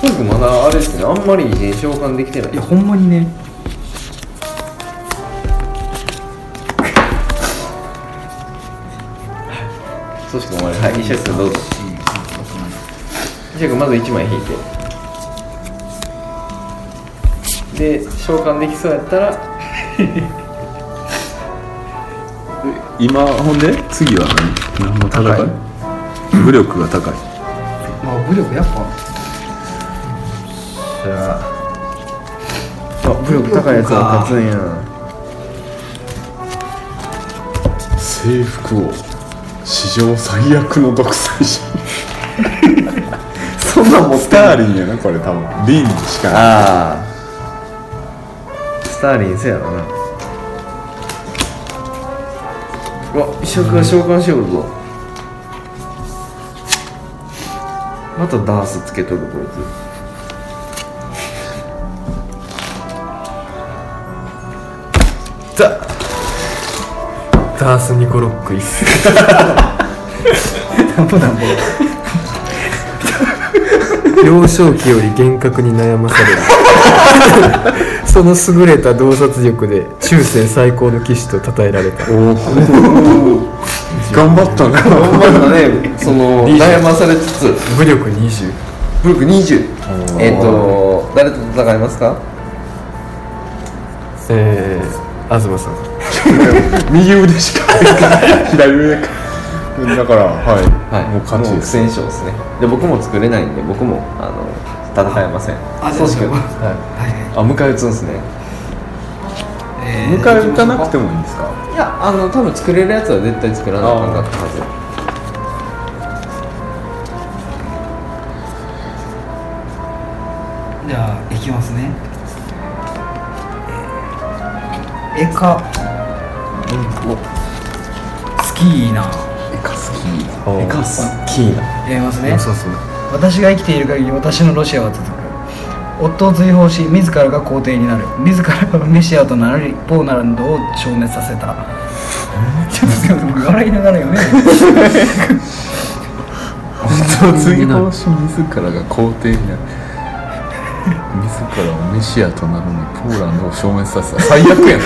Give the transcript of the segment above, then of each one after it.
トイ君まだあれですねあんまりね召喚できてない。いやほんまにね。そうしかもはい石橋君どうぞ。石橋君まず1枚引いて。で召喚できそうやったら。今ほんで次は何？何の戦い。武力が高い。まあ武力やっぱじゃああ武力高いやつが勝つんや。征服王史上最悪の独裁者。そんなん持スターリンやなこれ多分。リンしかない。ああスターリンせやろな。うわ石垣が召喚しようぞ。またダースつけとるこいつザダースニコロック一世。なんぼなんぼ。幼少期より厳格に悩まされる。その優れた洞察力で中世最高の騎士と称えられた。おお頑張ったな。ほんまだね。その悩まされつつ。武力20ブルク20えっ、と誰と戦いますか？えー、東さん右腕しか左腕か。だからはい、はい。もう勝ちです。不戦勝ですね。で僕も作れないんで僕もあの戦えません。あそうしくじゃあはい。あ迎え撃つんですね。え迎え撃たなくてもいいんですか？いやあの多分作れるやつは絶対作らなあかんかったはずえーエカスキーナエカスキエカスキーナやりますね。良さそう私が生きている限り私のロシアは続く。夫を追放し自らが皇帝になる。自らがメシアとなりポーランドを消滅させた。ちょっとすいません僕笑いながら読めないー追放し自らが皇帝になる自らをメシアとなるのにポーランドを消滅させた。最悪やん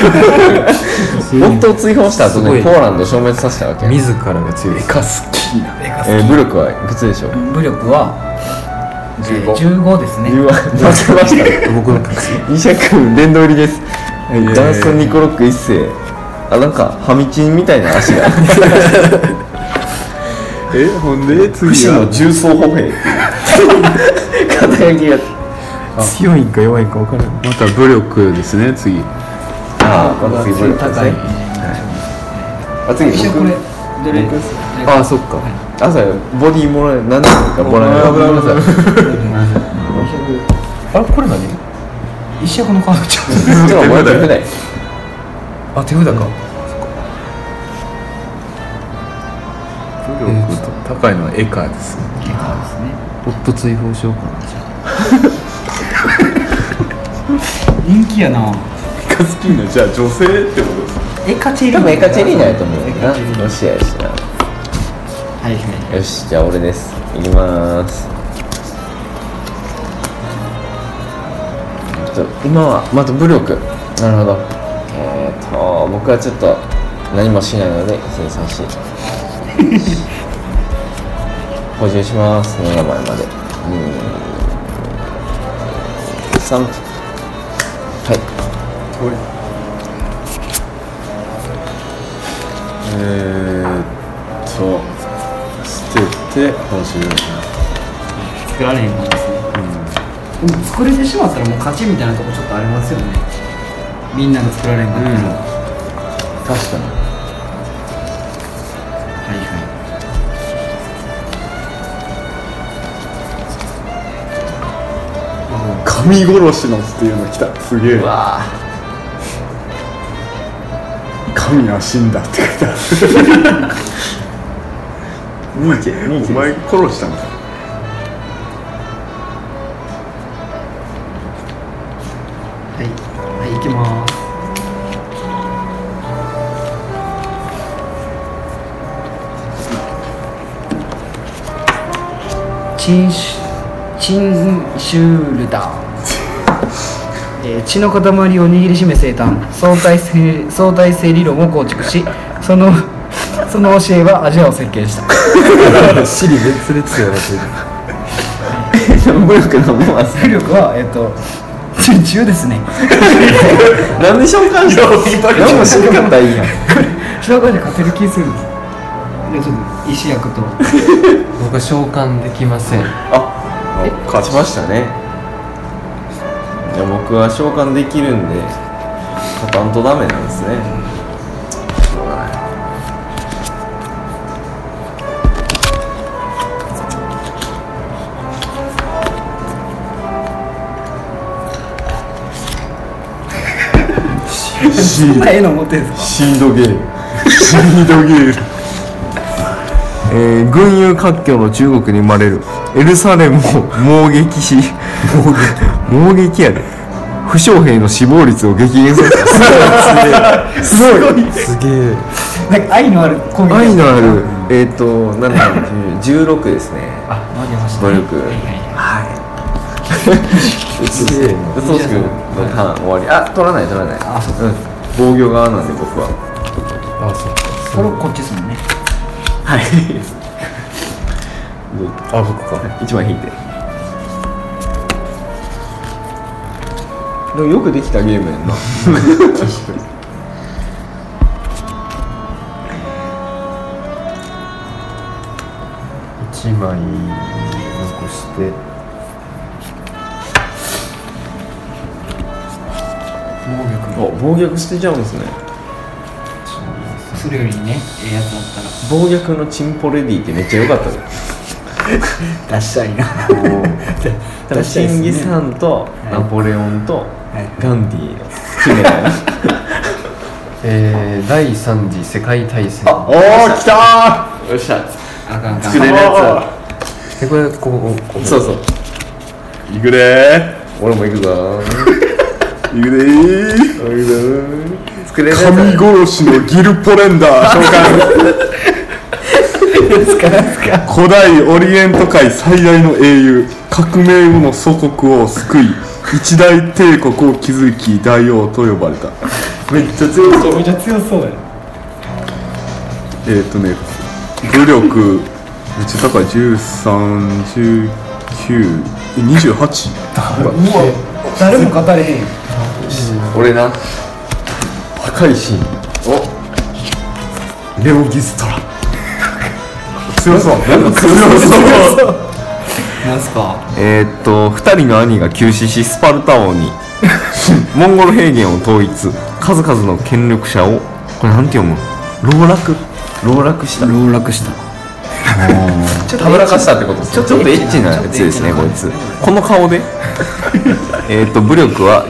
夫を追放した後すごい。にポーランドを消滅させたわけ。や自らが強い。エカスキーナエカスキえー、武力はいくつでしょう？武力は15 15ですね。言わ間違えました。僕の隠し西谷君殿堂入りです。ダンスニコロック一世。あなんかハミチンみたいな足が。えほんで不次は？重装歩兵。肩書きが強いんか弱いんか分からん。また武力ですね次。ああまた次武力ですね。あ次一緒こ僕？ああそっか。朝ボディもらえる何ですかもらえる。危ない危ないあれこれ何？のカードちともらってくれないあ手札か武力と。高いのはエカですね。うカーですね。夫追放しようかなじゃ 人気やな。エカスキーナじゃあ女性ってことですか？エカチェリー。多分エカチェリーナやと思うエよなロシアやしな。はいはい。よしじゃあ俺です。いきます。今はまた武力。なるほど。えー、と僕はちょっと何もしないので生産し。補充します。7枚まで。3はいえー、っと捨てて補充作られへんもんですね、でも作れてしまったらもう勝ちみたいなとこちょっとありますよね。みんなが作られへんかったら、うん。確かに。はいはい。神殺しのっていうの来た。すげえ。うわ神は死んだって書いてある。ニーチェニーチェお前殺したのか。はい。はい行きます。陳チンシュルダー、えー血の塊を握りしめ生誕。相対性相対性理論を構築しその その教えはアジアを席巻した。尻滅裂力のも力はえっ、と10ですね。なんで召喚したの？何もしなかったらいいやん。紹介で勝てる気する。んですでちょっと石役と。僕は召喚できません。あ勝ちましたねいや僕は召喚できるんで勝たんとダメなんですね。しょうがないそんな絵の持ってるんですか？シードゲームシードゲーム えー群雄割拠の中国に生まれるエルサレムを 猛撃し猛撃やで。負傷兵の死亡率を激減させたすごい。すげえ。なんか愛のある攻撃愛のあるえっ、ー、と7 16ですね。あ負けました努力。すげえ。そうすくんのターン終わり。あ取らない取らない。あそう。うん。防御側なんで僕は。あそっかこれこっちですもんね。はい。あ僕か。一枚引いてでもよくできたゲームやんな1枚残して。お暴虐捨てちゃうんですね。それよりねええやつだったら。暴虐のチンポレディってめっちゃ良かったね。出したいな。多分 チンギス・ハンとナポレオンとはいガンディの決めたよな。えー、第3次世界大戦。おお来たよっしゃ。あかんあかん。作れるやでこれこここつそうそう。ーいくで俺も行くぞー。いくでー。作れるやつ神殺しのギルポレンダー召喚。古代オリエント界最大の英雄革命後の祖国を救い一大帝国を築き大王と呼ばれた。めっちゃ強そう。めっちゃ強そうやえーっ、とね武力めっちゃ高い131928誰も語れへんよ。俺な。破壊神。お。レオギストラ。強そう。強そうなんすか？えーっと2人の兄が急死しスパルタ王に モンゴル平原を統一。数々の権力者をこれなんて読む？老落老落した。老落した。たぶらかしたってことですちょっとエッチな。やつですねこいつ。この顔で？えーっと武力は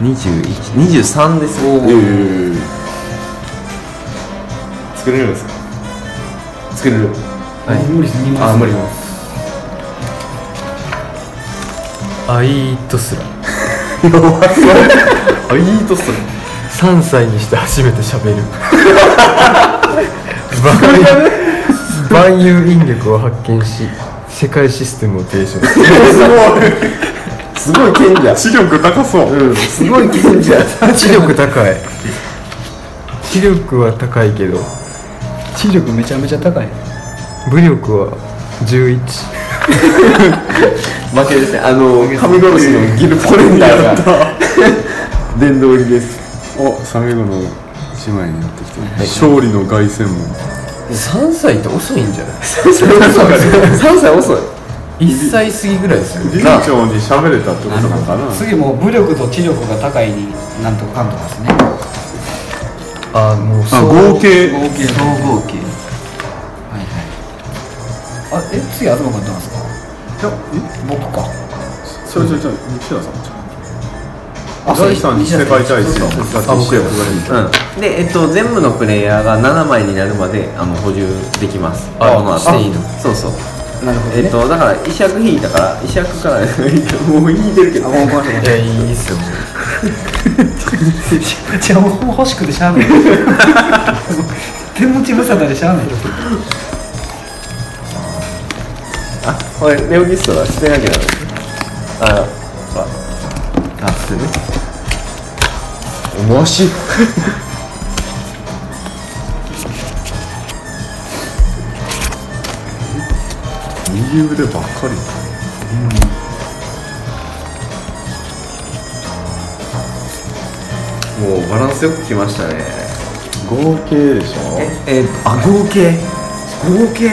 49132123です。作れるんですか？作れる。無理ですすあ無理。アイートスラ。あいいとする3歳にして初めて喋る。万万有引力を発見し世界システムを提唱。すごい。賢者。視力高そう、うん。すごい賢者。知力高い。知力は高いけど知力めちゃめちゃ高い。武力は11負けですね。あの神殺しのギルポレンダーが殿堂入りです。お最後の一枚になってきて、勝利の凱旋門。3歳って遅いんじゃない？3歳遅い。1歳過ぎぐらいですよ。理事長に喋れたってことなのかな。次もう武力と知力が高いになんとかかんとかですねあもうあそう。合計。合計。総合計。はいはい。あえ次東君どうなんですか僕か。ちょいちょいちょい西田さん。じあゃん第三次世界大戦。あ僕やうん。でえっと全部のプレイヤーが7枚になるまであの補充できます。あこの後していいのそうそう。なるほどね。えっとだから石役引いたから石役から もう引いてるけど。あごめんごめんごめんいやいいっすよもうじゃあもう欲しくてしゃあない。手持ち無沙汰でしゃあない。あこれレオギストは捨てなきゃダメあああ捨てね面白い右腕ばっかりもうバランスよくきましたね。合計でしょ？ええあ合計？合計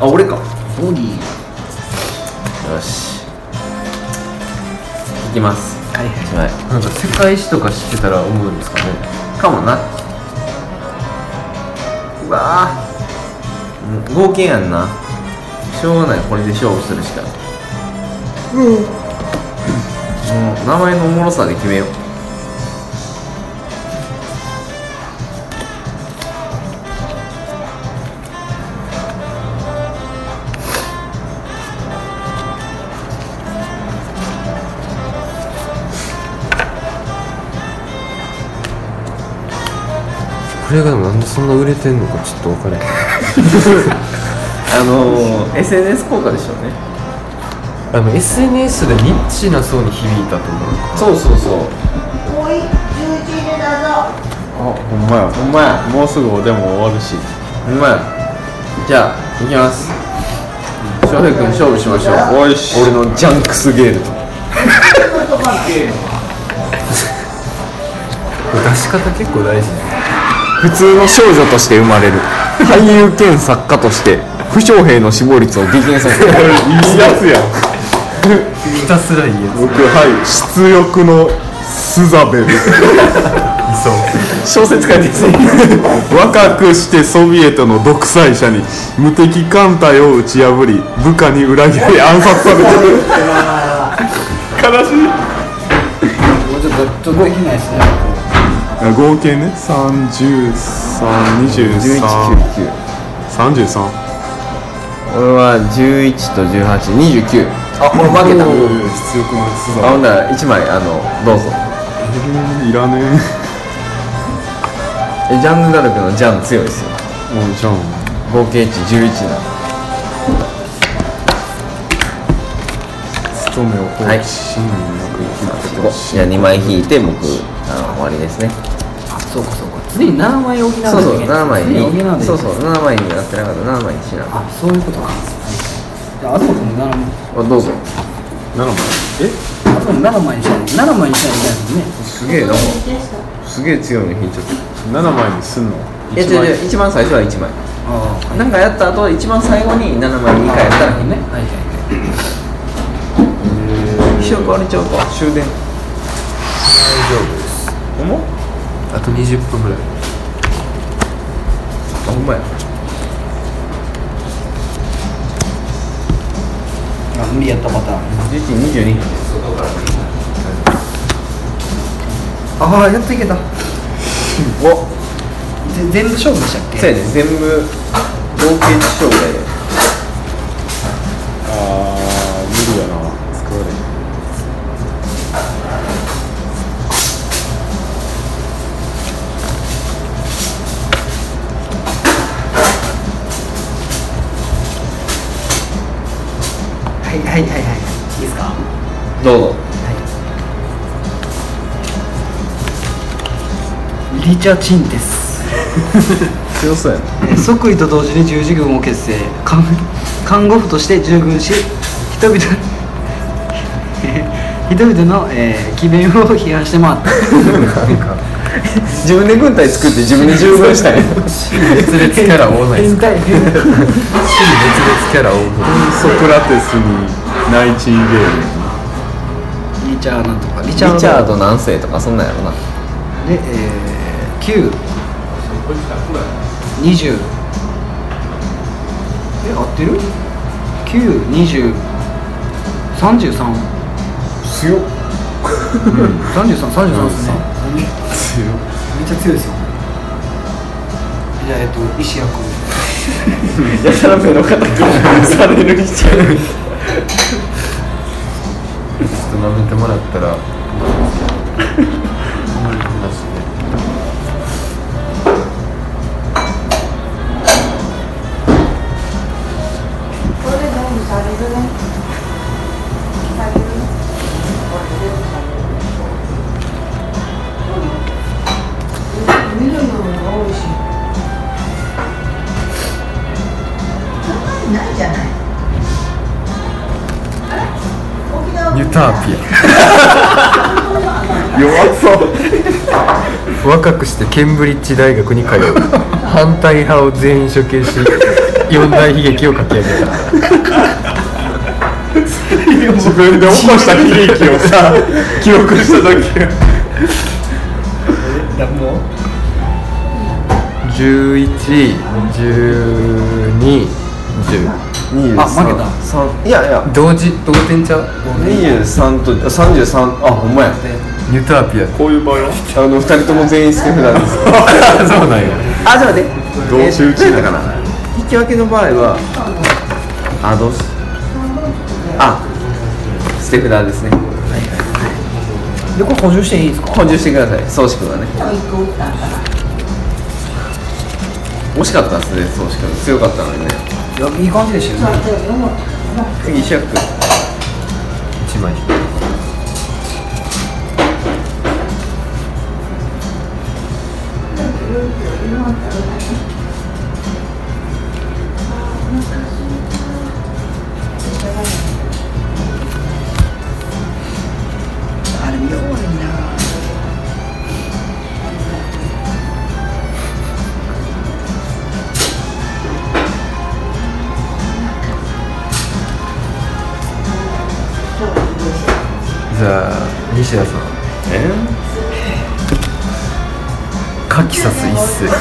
あ俺か。ボディよし。いきます。はいはい。なんか世界史とか知ってたら思うんですかね。かもな。うわー。うん合計やんな。しょうがない。これで勝負するしかうん。もう名前のおもろさで決めようこれがでもなんでそんな売れてんのかちょっと分からない あのー、SNS 効果でしょうね。あの SNS でニッチな層に響いたと思う。そうそうそう。もうい11時でどうぞ。あほんまや。ほんまや。もうすぐおでも終わるし。ほんまや。じゃあいきます。翔平君勝負しましょう。おいし。俺のジャンクスゲールと 出し方結構大事普通の少女として生まれる。俳優兼作家として不祥兵の死亡率を激減させる。いいやつやひたすらいいや僕はい。出欲のスザベル。小説書いてそう。若くしてソビエトの独裁者に無敵艦隊を打ち破り部下に裏切り暗殺されてる。悲しい。もうちょっとちょっとできないですね合計ね。332333俺は11と1829あ俺負けた。出欲のスザあほんなら1枚あのどうぞ。ベルいらねえ。ジャンヌ・ダルクのジャン強いですよ。えもうじゃん合計値11な。務めを放はい棄し真になく生きることじゃあ2枚引いて僕あの終わりですね。あそうかそうか。常に7枚補わないそうそうといけない7枚にそうそう7枚になってなかった。7枚にしなあそういうことか。じゃああとも7枚あどうぞ。7枚え？あとも7枚にしない。7枚にしないといけないもんね。すげえな。すげえ強いの引いちゃった。7枚。にすんのいや違う違う一番最初は1枚。ああなんかやった後一番最後に7枚2回やったらね。はいはい一生変われちゃうか。終電。大丈夫です。ほんまあと20分ぐらい。あほんまや。あ無理やったパターン。1122ああやっといけた。お。ぜ全部勝負でしたっけ？そうやね。全部合計値勝負やでリチャチンです。強そうやな。えー即位と同時に十字軍を結成。看看護婦として従軍し人々 人々の、えー、詭弁を批判して回った。自分で軍隊作って自分で従軍したんや別々キャラ多ないですか別々キャラ多ないソクラテスにナイチンゲーリチャーなんとかリリチャードチャード何世とかそんなんやろなで、えー、9 20え合ってる ?920 33強っ。33、33ですね。ちゃ強いですよ。じゃあえっと石役やたら目の敵されるちょっと舐めてもらったらターピ弱そう。ア若くしてケンブリッジ大学に通う。反対派を全員処刑し四大悲劇を書き上げた。自分で起こした悲劇をさ記憶した時何も111210あ負けた。三。いやいや。同時同点ちゃう？23と33あほんまや。ニュターピア。こういう場合は。あの二人とも全員捨て札です。そうなんや。あちょっと待って。どうし打ちえーどうやったかな引き分けの場合はあどうしあ捨て札ですね。でこれ補充していいですか？補充してください。宗志君はね惜しかったですね宗志君強かったのにね。いやいい感じでしたよね。次石役君1枚。引く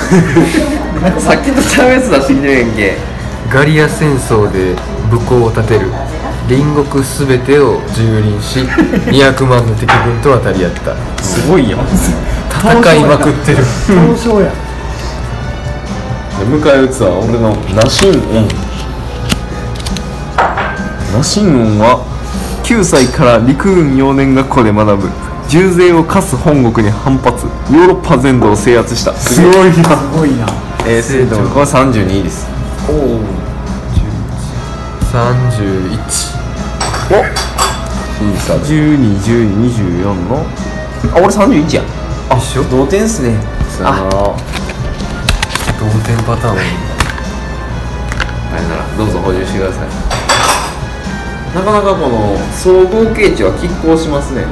さっきとちゃうやつ出してきてるやんけガリア戦争で武功を立てる。隣国すべてを蹂躙し 200万の敵軍と渡り合った。すごいやん。戦いまくってる。闘将や。迎え撃つは俺のナポレオン。ナポレオンは9歳から陸軍幼年学校で学ぶ重税を課す本国に反発。ヨーロッパ全土を制圧した。すごいな。すごいな。えー、せーとこれ32です。31審査で。121224の。あ俺31や。一緒？同点っすね。あ。同点パターンあれなら。どうぞ補充してくださいなかなかこの総合計値は拮抗しますね。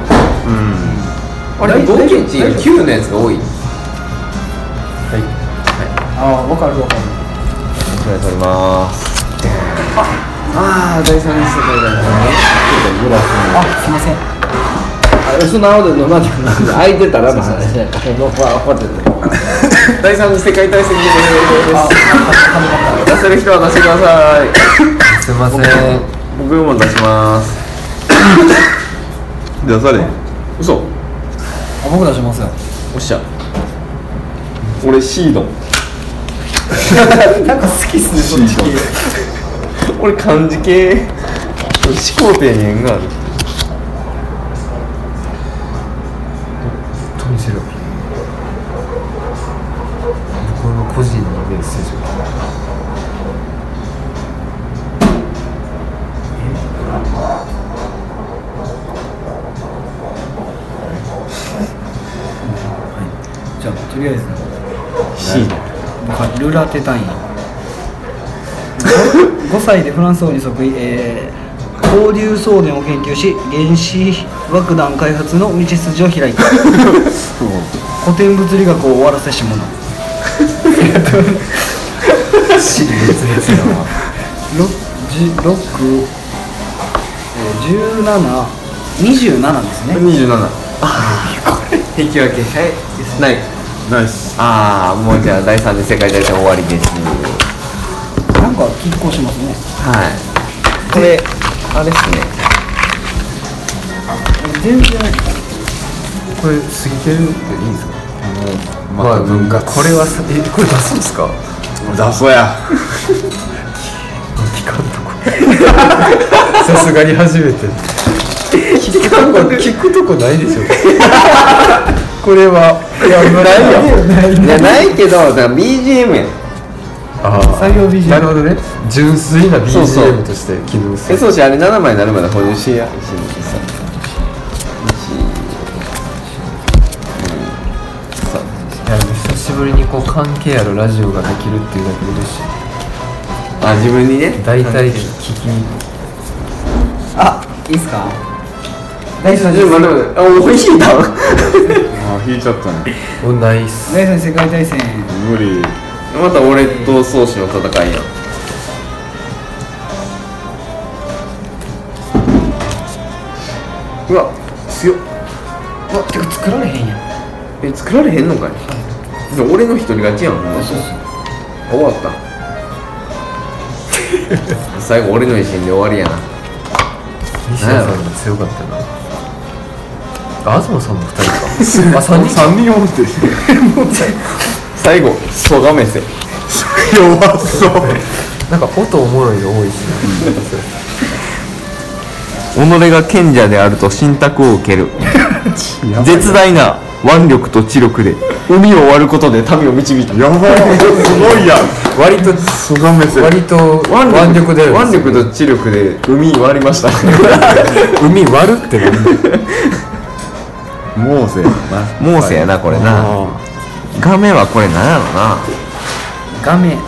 うん。あれ合計値が9のやつが多い？ああ分かる分かる。これ取ります。ああー第3にしてくれたんです。ねあすいません。あそんなこと飲まない空いてたらまあね 第3次世界大戦です。出せる人は出してくださいすいません僕も出します。出され嘘。あ僕出しますよ。おっしゃ。俺シード なんか好きっすねそっち系。俺漢字系。思考点に縁があるじゃあとりあえず。シード。僕はルラテタイン 5, 歳でフランス王に即位、えー交流送電を研究し原子爆弾開発の道筋を開いた。古典物理学を終わらせし者。死に滅裂だわ。6えー17 27ですね。27あ 引き分け。はい。ないナイスああもうじゃあ第3次世界大戦終わりです。なんか拮抗しますね。はい。これあれっすね。全然これ過ぎてるでいいんですか？もうまあ文化これはさえこれ出すんですか？出そうや。聞かんとこさすがに初めて。聞くとこ聞くとこないでしょ これはいやないよいやないけどだから BGM や。あ作業 BGM なるほどね。純粋なそうそう。BGM として機能すえるそうしあれ7枚になるまで補充しや。1 2 3いやでも久しぶりにこう関係あるラジオができるっていうだけで嬉しい。あ自分にね？大体聞きあいいっすか？大丈夫待って待って。あおいしいだあ引いちゃったねおナイス。大戦世界大戦無理。また俺と宗師の戦いやん。うわ強っ。うわてか作られへんやん。え作られへんのかい？でも俺の一人勝ちやん。もうそうそう。終わった。最後俺の一心で終わりやな。西田さんが強かったなあ東さんも2人か。あ三人3人おって。最後そがめせ。弱そう。なんか音おもろいの多いっすね。己が賢者であると信託を受ける。絶大な腕力と知力で海を割ることで民を導いた。やばい。すごいやん。割とそがめせ。割と腕力で腕力と知力で海割りました。海割るってなんだモーセやな。モーセやなこれな。画面はこれなんやろな。画面。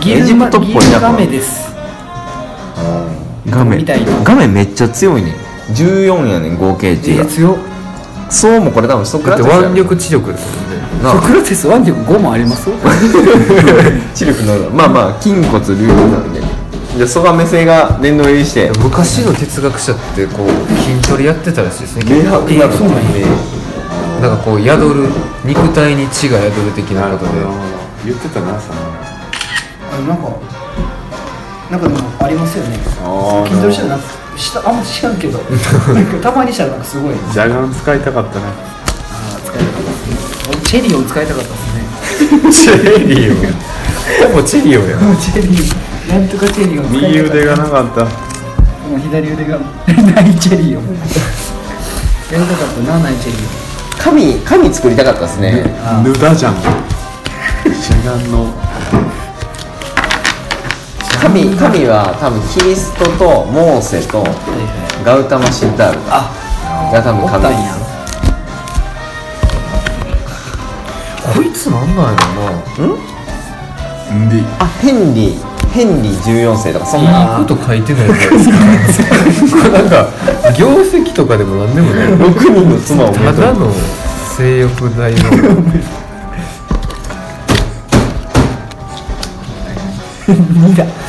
ギエジプトっぽいなギルガメです。画面。みたいな。画面めっちゃ強いね。14やねん合計値がえ強っ。そうもこれ多分ソクラテスや腕力知力ですよね。なソクラテス腕力5もあります 知力のまあまあ筋骨隆々なんでじゃあそがめせが殿堂入りして昔の哲学者ってこう筋トレやってたらしいですね。明白なそうなんかこう宿る肉体に血が宿る的なことで。言ってたなそんなあなんかなんかでもありますよね。あ筋トレしたらなんかしたあんま知らんけどたまにしたらなんかすごい。ジャガン使いたかったね。あー使いたかった。ですチェリオン使いたかったですね。チェリオ ほぼチェリオやんチェリオンなんとかチェリオン使いたかった。右腕がなかった。もう左腕がないチェリオンやりたかったなないチェリ神神作りたかったですね。オンあ。ヌダジャンジャガンの。神神は多分キリストとモーセとガウタマ・シッダールがが多分神。おったんや。こいつなんなんやろな。ンディあヘンリーヘンリー14世とかそんいな。いこと書いてないじゃないですかなんか業績とかでもなんでもない。6人の妻をただの。性欲大の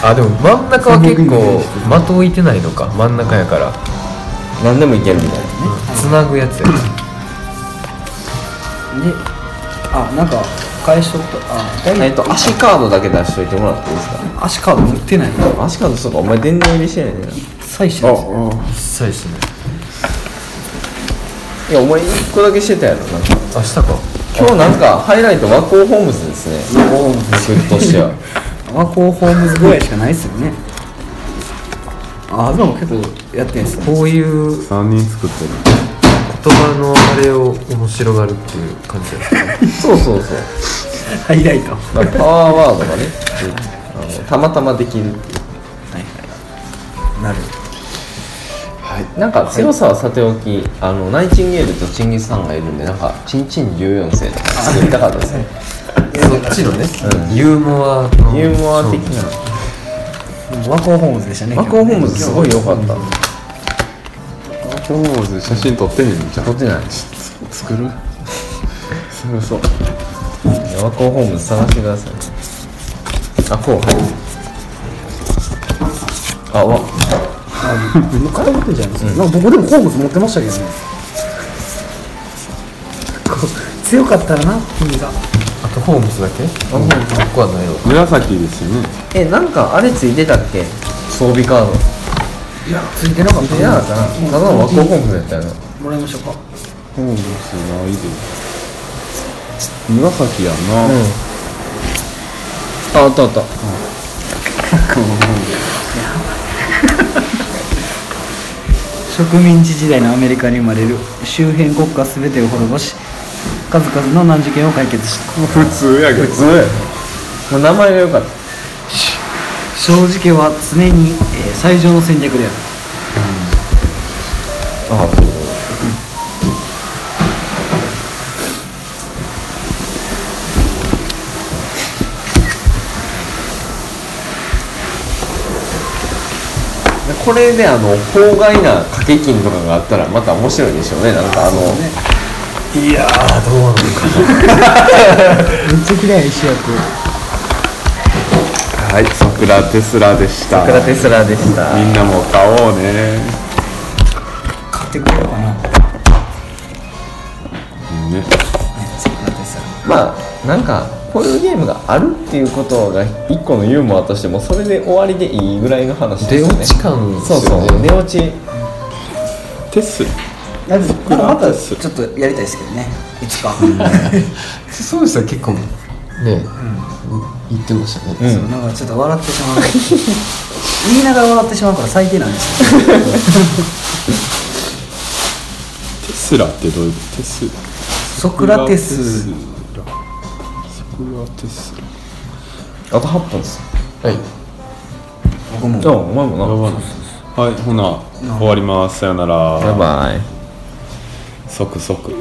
あでも真ん中は結構的置いてないのか。真ん中やから。何でもいけるみたいなつなぐやつやであなんか返しとったあダイえっと足カードだけ出しといてもらっていいですか？足カード持ってない。足カードそうかお前殿堂入りしてないねんな採取です一切しないいやお前1個だけしてたやろな。んか明日か。今日なんかハイライト和光ホームズですね。僕としては。ワコーホームズぐらいしかないっすよね。あでも結構やってんすね。こういう3人作ってる言葉のあれを面白がるっていう感じですね。そうそうそう。ハイライト。まあパワーワードがね、あのたまたまできるっていう。なる。なんか強さはさておきあのナイチンゲールとチンギス・ハンがいるんでなんかチンチン14世とか作りたかったですね。そっちのね、うん。ユーモアのユーモア的な。ワコーホームズでしたね。ワコーホームズすごい良かった今日写真撮ってへんのじゃん撮ってない作る？そうそうワコーホームズ探してください。あこうはいあわ。片付けちゃいます、なんか僕でもホームズ持ってましたけどね。強かったらな君が。あとホームズだけ？あホームズ。ここはないの紫ですよね。えなんかあれついてたっけ？装備カードいやついてなかったいやだな。ただのワコーホームズやったよな。もらいましょうか。ホームスないで紫やな、ああったあった。植民地時代のアメリカに生まれる周辺国家全てを滅ぼし数々の難事件を解決した。普通やけど普通や名前が良かった。正直は常に、えー最上の戦略である。ああこれであの法外な掛け金とかがあったらまた面白いでしょうね。なんかあのいやーどうなのかめ っちゃ嫌い石役はいソクラテスラでした。クラテスラでした。みんなも買おうね。買ってくれるかな。ね。ソクラテスまあなんかこういうゲームがあるっていうことが一個のユーモアとしてもそれで終わりでいいぐらいの話です出よね。落ち感ですそうよね。そう出落ち。テス。ラまたちょっとやりたいですけどね。いつか、そうですよ結構ね、言ってましたね、そうなんかちょっと笑ってしまう。言いながら笑ってしまうから最低なんですよ。テスラってどういうこと？テスソクラテスソクラテスあと8分です。はい。僕も。あお前もな。ラはいほな。終わります。さよなら。バイバイ。即即